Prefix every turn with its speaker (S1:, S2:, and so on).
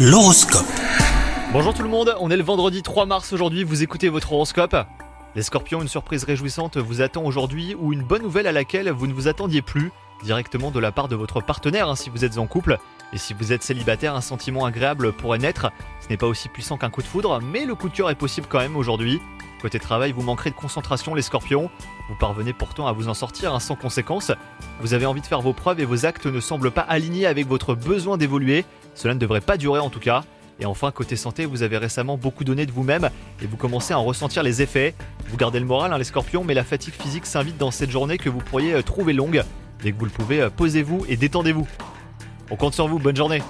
S1: L'horoscope.
S2: Bonjour tout le monde, on est le vendredi 3 mars aujourd'hui, vous écoutez votre horoscope. Les scorpions, une surprise réjouissante vous attend aujourd'hui ou une bonne nouvelle à laquelle vous ne vous attendiez plus, directement de la part de votre partenaire hein, si vous êtes en couple. Et si vous êtes célibataire, un sentiment agréable pourrait naître. Ce n'est pas aussi puissant qu'un coup de foudre, mais le coup de cœur est possible quand même aujourd'hui. Côté travail, vous manquerez de concentration les scorpions. Vous parvenez pourtant à vous en sortir hein, sans conséquence. Vous avez envie de faire vos preuves et vos actes ne semblent pas alignés avec votre besoin d'évoluer. Cela ne devrait pas durer en tout cas. Et enfin, côté santé, vous avez récemment beaucoup donné de vous-même et vous commencez à en ressentir les effets. Vous gardez le moral, hein, les scorpions, mais la fatigue physique s'invite dans cette journée que vous pourriez euh, trouver longue. Dès que vous le pouvez, euh, posez-vous et détendez-vous. On compte sur vous, bonne journée